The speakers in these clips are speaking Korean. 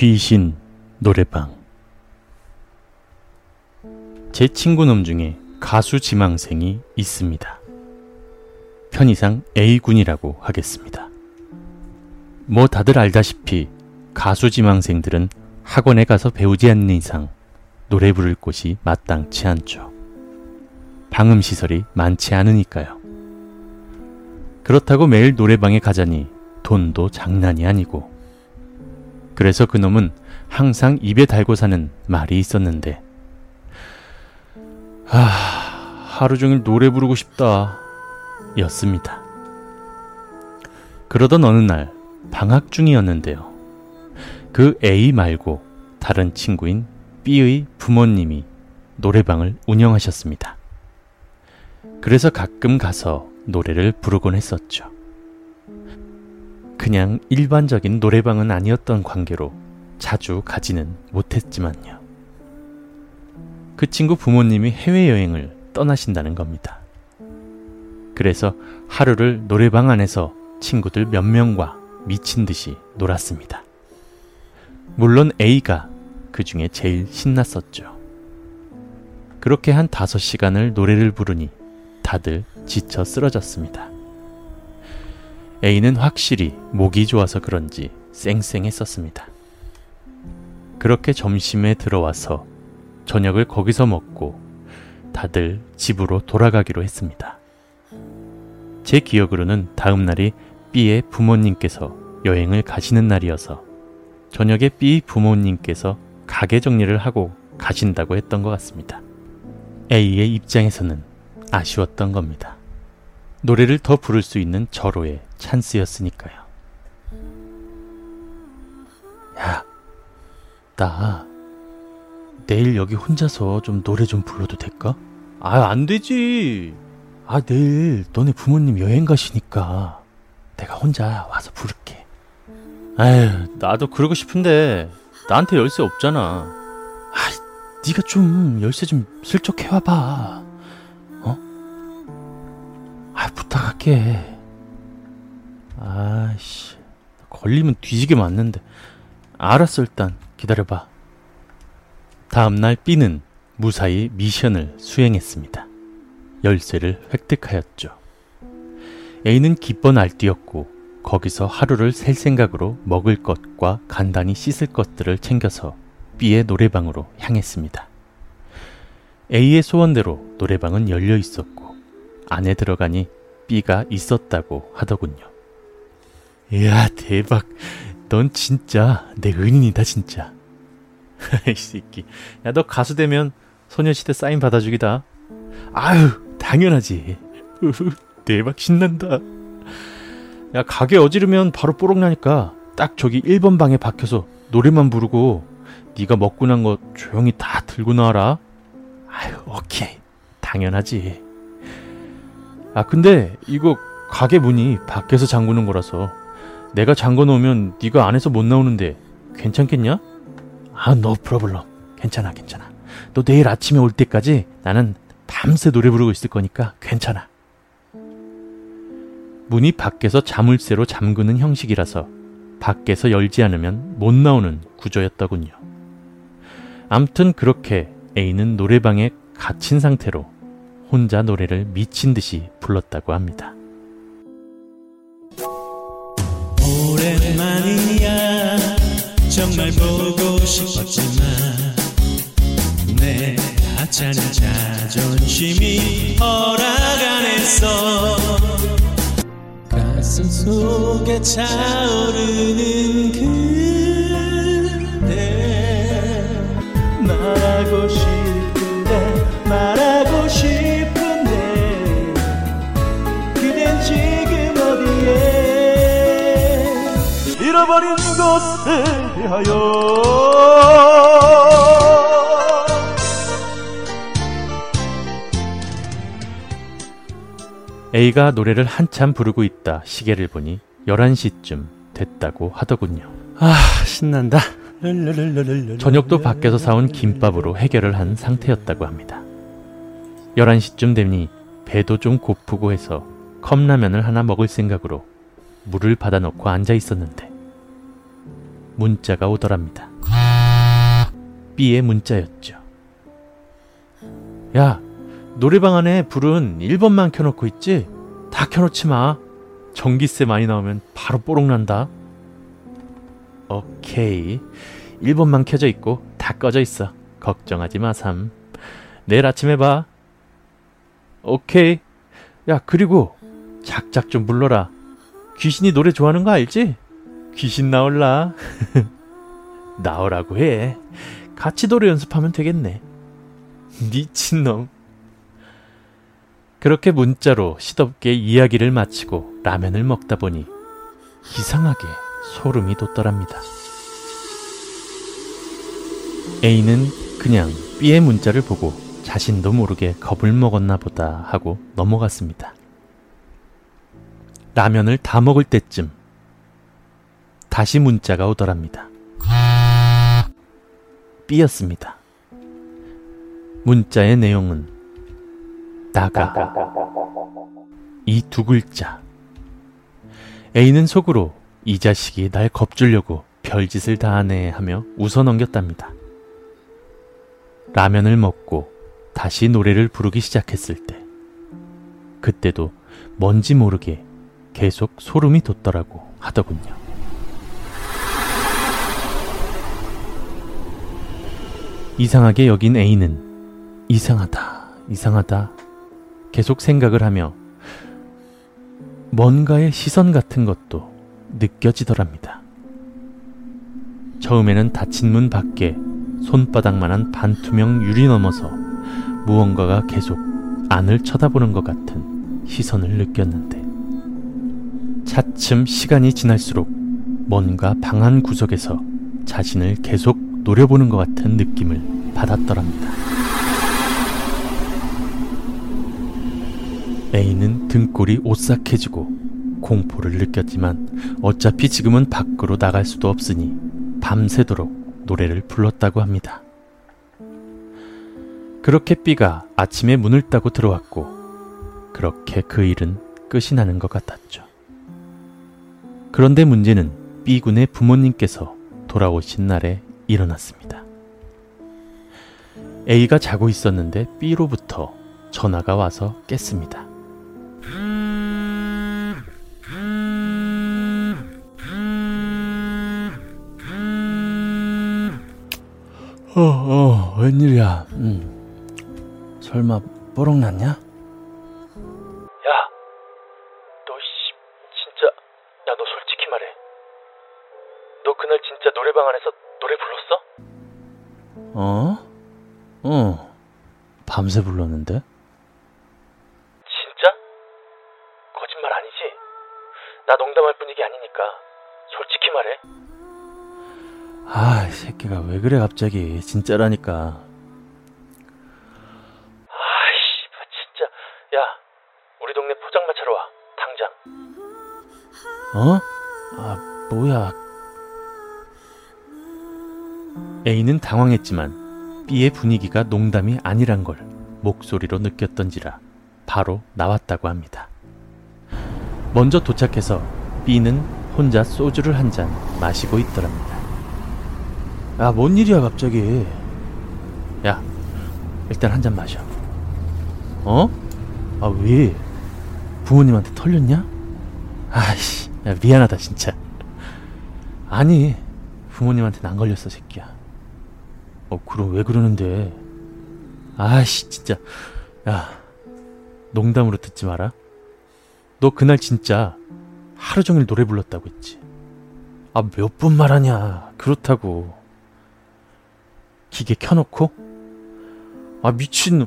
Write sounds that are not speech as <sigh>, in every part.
귀신 노래방 제 친구 놈 중에 가수 지망생이 있습니다. 편의상 A군이라고 하겠습니다. 뭐 다들 알다시피 가수 지망생들은 학원에 가서 배우지 않는 이상 노래 부를 곳이 마땅치 않죠. 방음 시설이 많지 않으니까요. 그렇다고 매일 노래방에 가자니 돈도 장난이 아니고. 그래서 그놈은 항상 입에 달고 사는 말이 있었는데, 아, 하루 종일 노래 부르고 싶다. 였습니다. 그러던 어느 날, 방학 중이었는데요. 그 A 말고 다른 친구인 B의 부모님이 노래방을 운영하셨습니다. 그래서 가끔 가서 노래를 부르곤 했었죠. 그냥 일반적인 노래방은 아니었던 관계로 자주 가지는 못했지만요. 그 친구 부모님이 해외여행을 떠나신다는 겁니다. 그래서 하루를 노래방 안에서 친구들 몇 명과 미친 듯이 놀았습니다. 물론 A가 그 중에 제일 신났었죠. 그렇게 한 다섯 시간을 노래를 부르니 다들 지쳐 쓰러졌습니다. A는 확실히 목이 좋아서 그런지 쌩쌩했었습니다. 그렇게 점심에 들어와서 저녁을 거기서 먹고 다들 집으로 돌아가기로 했습니다. 제 기억으로는 다음 날이 B의 부모님께서 여행을 가시는 날이어서 저녁에 B 부모님께서 가게 정리를 하고 가신다고 했던 것 같습니다. A의 입장에서는 아쉬웠던 겁니다. 노래를 더 부를 수 있는 절호의 찬스였으니까요. 야, 나 내일 여기 혼자서 좀 노래 좀 불러도 될까? 아, 안 되지. 아, 내일 너네 부모님 여행 가시니까 내가 혼자 와서 부를게. 아휴, 나도 그러고 싶은데 나한테 열쇠 없잖아. 아, 네가 좀 열쇠 좀 슬쩍 해와봐. 부탁할게. 아씨, 걸리면 뒤지게 맞는데. 알았어, 일단 기다려봐. 다음날 B는 무사히 미션을 수행했습니다. 열쇠를 획득하였죠. A는 기뻐 날뛰었고 거기서 하루를 셀 생각으로 먹을 것과 간단히 씻을 것들을 챙겨서 B의 노래방으로 향했습니다. A의 소원대로 노래방은 열려 있었고 안에 들어가니 B가 있었다고 하더군요. 이야 대박. 넌 진짜 내 은인이다 진짜. <laughs> 이 새끼. 야 너 가수 되면 소녀시대 사인 받아주기다. 아유 당연하지. <laughs> 대박 신난다. 야 가게 어지르면 바로 뽀록 나니까 딱 저기 1번 방에 박혀서 노래만 부르고 네가 먹고 난 거 조용히 다 들고 나와라. 아유 오케이. 당연하지 아 근데 이거 가게 문이 밖에서 잠그는 거라서 내가 잠궈 놓으면 네가 안에서 못 나오는데 괜찮겠냐? 아, 노 프로블럼. 괜찮아, 괜찮아. 너 내일 아침에 올 때까지 나는 밤새 노래 부르고 있을 거니까 괜찮아. 문이 밖에서 자물쇠로 잠그는 형식이라서 밖에서 열지 않으면 못 나오는 구조였더군요. 암튼 그렇게 A는 노래방에 갇힌 상태로 혼자 노래를 미친 듯이 불렀다고 합니다. 오랜만이야 정말 보고 싶었지만 내 하찮은 자존심이 허락 안 했어 가슴 속에 차오르는 대하여 A가 노래를 한참 부르고 있다 시계를 보니 11시쯤 됐다고 하더군요. 아, 신난다. 저녁도 밖에서 사온 김밥으로 해결을 한 상태였다고 합니다. 11시쯤 되니 배도 좀 고프고 해서 컵라면을 하나 먹을 생각으로 물을 받아놓고 앉아 있었는데 문자가 오더랍니다. B의 문자였죠. 야, 노래방 안에 불은 1번만 켜놓고 있지? 다 켜놓지 마. 전기세 많이 나오면 바로 뽀록 난다. 오케이. 1번만 켜져 있고 다 꺼져 있어. 걱정하지 마, 삼. 내일 아침에 봐. 오케이. 야, 그리고 작작 좀 불러라. 귀신이 노래 좋아하는 거 알지? 귀신 나올라. <laughs> 나오라고 해. 같이 노래 연습하면 되겠네. 미친놈. 그렇게 문자로 시덥게 이야기를 마치고 라면을 먹다 보니 이상하게 소름이 돋더랍니다. A는 그냥 B의 문자를 보고 자신도 모르게 겁을 먹었나 보다 하고 넘어갔습니다. 라면을 다 먹을 때쯤 다시 문자가 오더랍니다. B였습니다. 문자의 내용은 나가 이 두 글자 A는 속으로 이 자식이 날 겁주려고 별짓을 다 하네 하며 웃어 넘겼답니다. 라면을 먹고 다시 노래를 부르기 시작했을 때 그때도 뭔지 모르게 계속 소름이 돋더라고 하더군요. 이상하게 여긴 A는 이상하다, 이상하다 계속 생각을 하며 뭔가의 시선 같은 것도 느껴지더랍니다. 처음에는 닫힌 문 밖에 손바닥만한 반투명 유리 넘어서 무언가가 계속 안을 쳐다보는 것 같은 시선을 느꼈는데 차츰 시간이 지날수록 뭔가 방한 구석에서 자신을 계속 노려보는 것 같은 느낌을 받았더랍니다. A는 등골이 오싹해지고 공포를 느꼈지만 어차피 지금은 밖으로 나갈 수도 없으니 밤새도록 노래를 불렀다고 합니다. 그렇게 B가 아침에 문을 따고 들어왔고 그렇게 그 일은 끝이 나는 것 같았죠. 그런데 문제는 B군의 부모님께서 돌아오신 날에 일어났습니다. A가 자고 있었는데 B로부터 전화가 와서 깼습니다. 어, 어, 웬일이야. 음. 설마 뽀록 났냐? 야, 너 씨, 진짜, 야, 너 솔직히 말해. 너 그날 진짜 노래방 안에서 노래 불렀어? 어? 어. 밤새 불렀는데? 진짜? 거짓말 아니지? 나 농담할 뿐이게 아니니까 솔직히 말해. 아, 이 새끼가 왜 그래 갑자기 진짜라니까. 아이씨, 진짜. 야, 우리 동네 포장마차로 와. 당장. 어? 아, 뭐야. A는 당황했지만 B의 분위기가 농담이 아니란 걸 목소리로 느꼈던지라 바로 나왔다고 합니다. 먼저 도착해서 B는 혼자 소주를 한 잔 마시고 있더랍니다. 야, 뭔 일이야, 갑자기. 야, 일단 한 잔 마셔. 어? 아, 왜? 부모님한테 털렸냐? 아이씨, 야, 미안하다, 진짜. 아니, 부모님한테는 안 걸렸어, 새끼야. 어, 그럼 왜 그러는데? 아이씨, 진짜. 야, 농담으로 듣지 마라. 너 그날 진짜 하루 종일 노래 불렀다고 했지. 아, 몇 번 말하냐. 그렇다고. 기계 켜놓고? 아, 미친,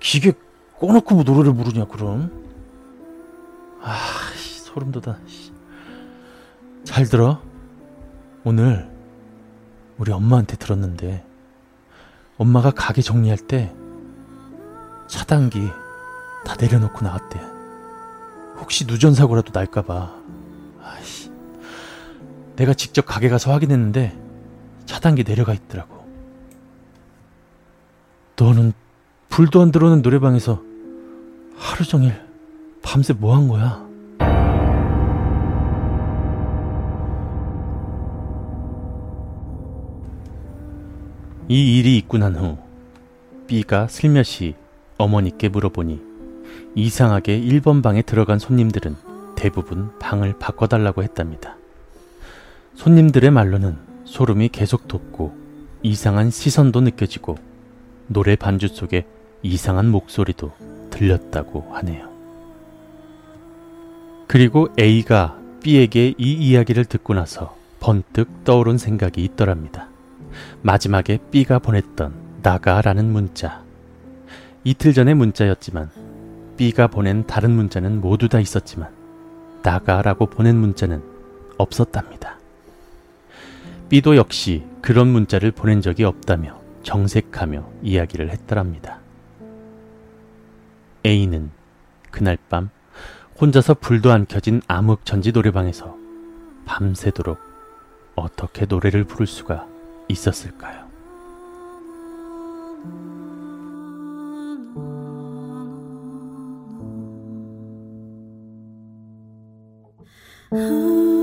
기계 꺼놓고 뭐 노래를 부르냐, 그럼? 아, 소름 돋아. 잘 들어. 오늘, 우리 엄마한테 들었는데, 엄마가 가게 정리할 때, 차단기 다 내려놓고 나왔대. 혹시 누전 사고라도 날까봐. 아이씨. 내가 직접 가게 가서 확인했는데, 차단기 내려가 있더라고. 너는 불도 안 들어오는 노래방에서 하루 종일 밤새 뭐 한 거야? 이 일이 있고 난 후 B가 슬며시 어머니께 물어보니 이상하게 1번 방에 들어간 손님들은 대부분 방을 바꿔달라고 했답니다. 손님들의 말로는 소름이 계속 돋고 이상한 시선도 느껴지고 노래 반주 속에 이상한 목소리도 들렸다고 하네요. 그리고 A가 B에게 이 이야기를 듣고 나서 번뜩 떠오른 생각이 있더랍니다. 마지막에 B가 보냈던 나가라는 문자. 이틀 전의 문자였지만 B가 보낸 다른 문자는 모두 다 있었지만 나가라고 보낸 문자는 없었답니다. B도 역시 그런 문자를 보낸 적이 없다며 정색하며 이야기를 했더랍니다. A는 그날 밤 혼자서 불도 안 켜진 암흑 전지 노래방에서 밤새도록 어떻게 노래를 부를 수가 있었을까요? 음.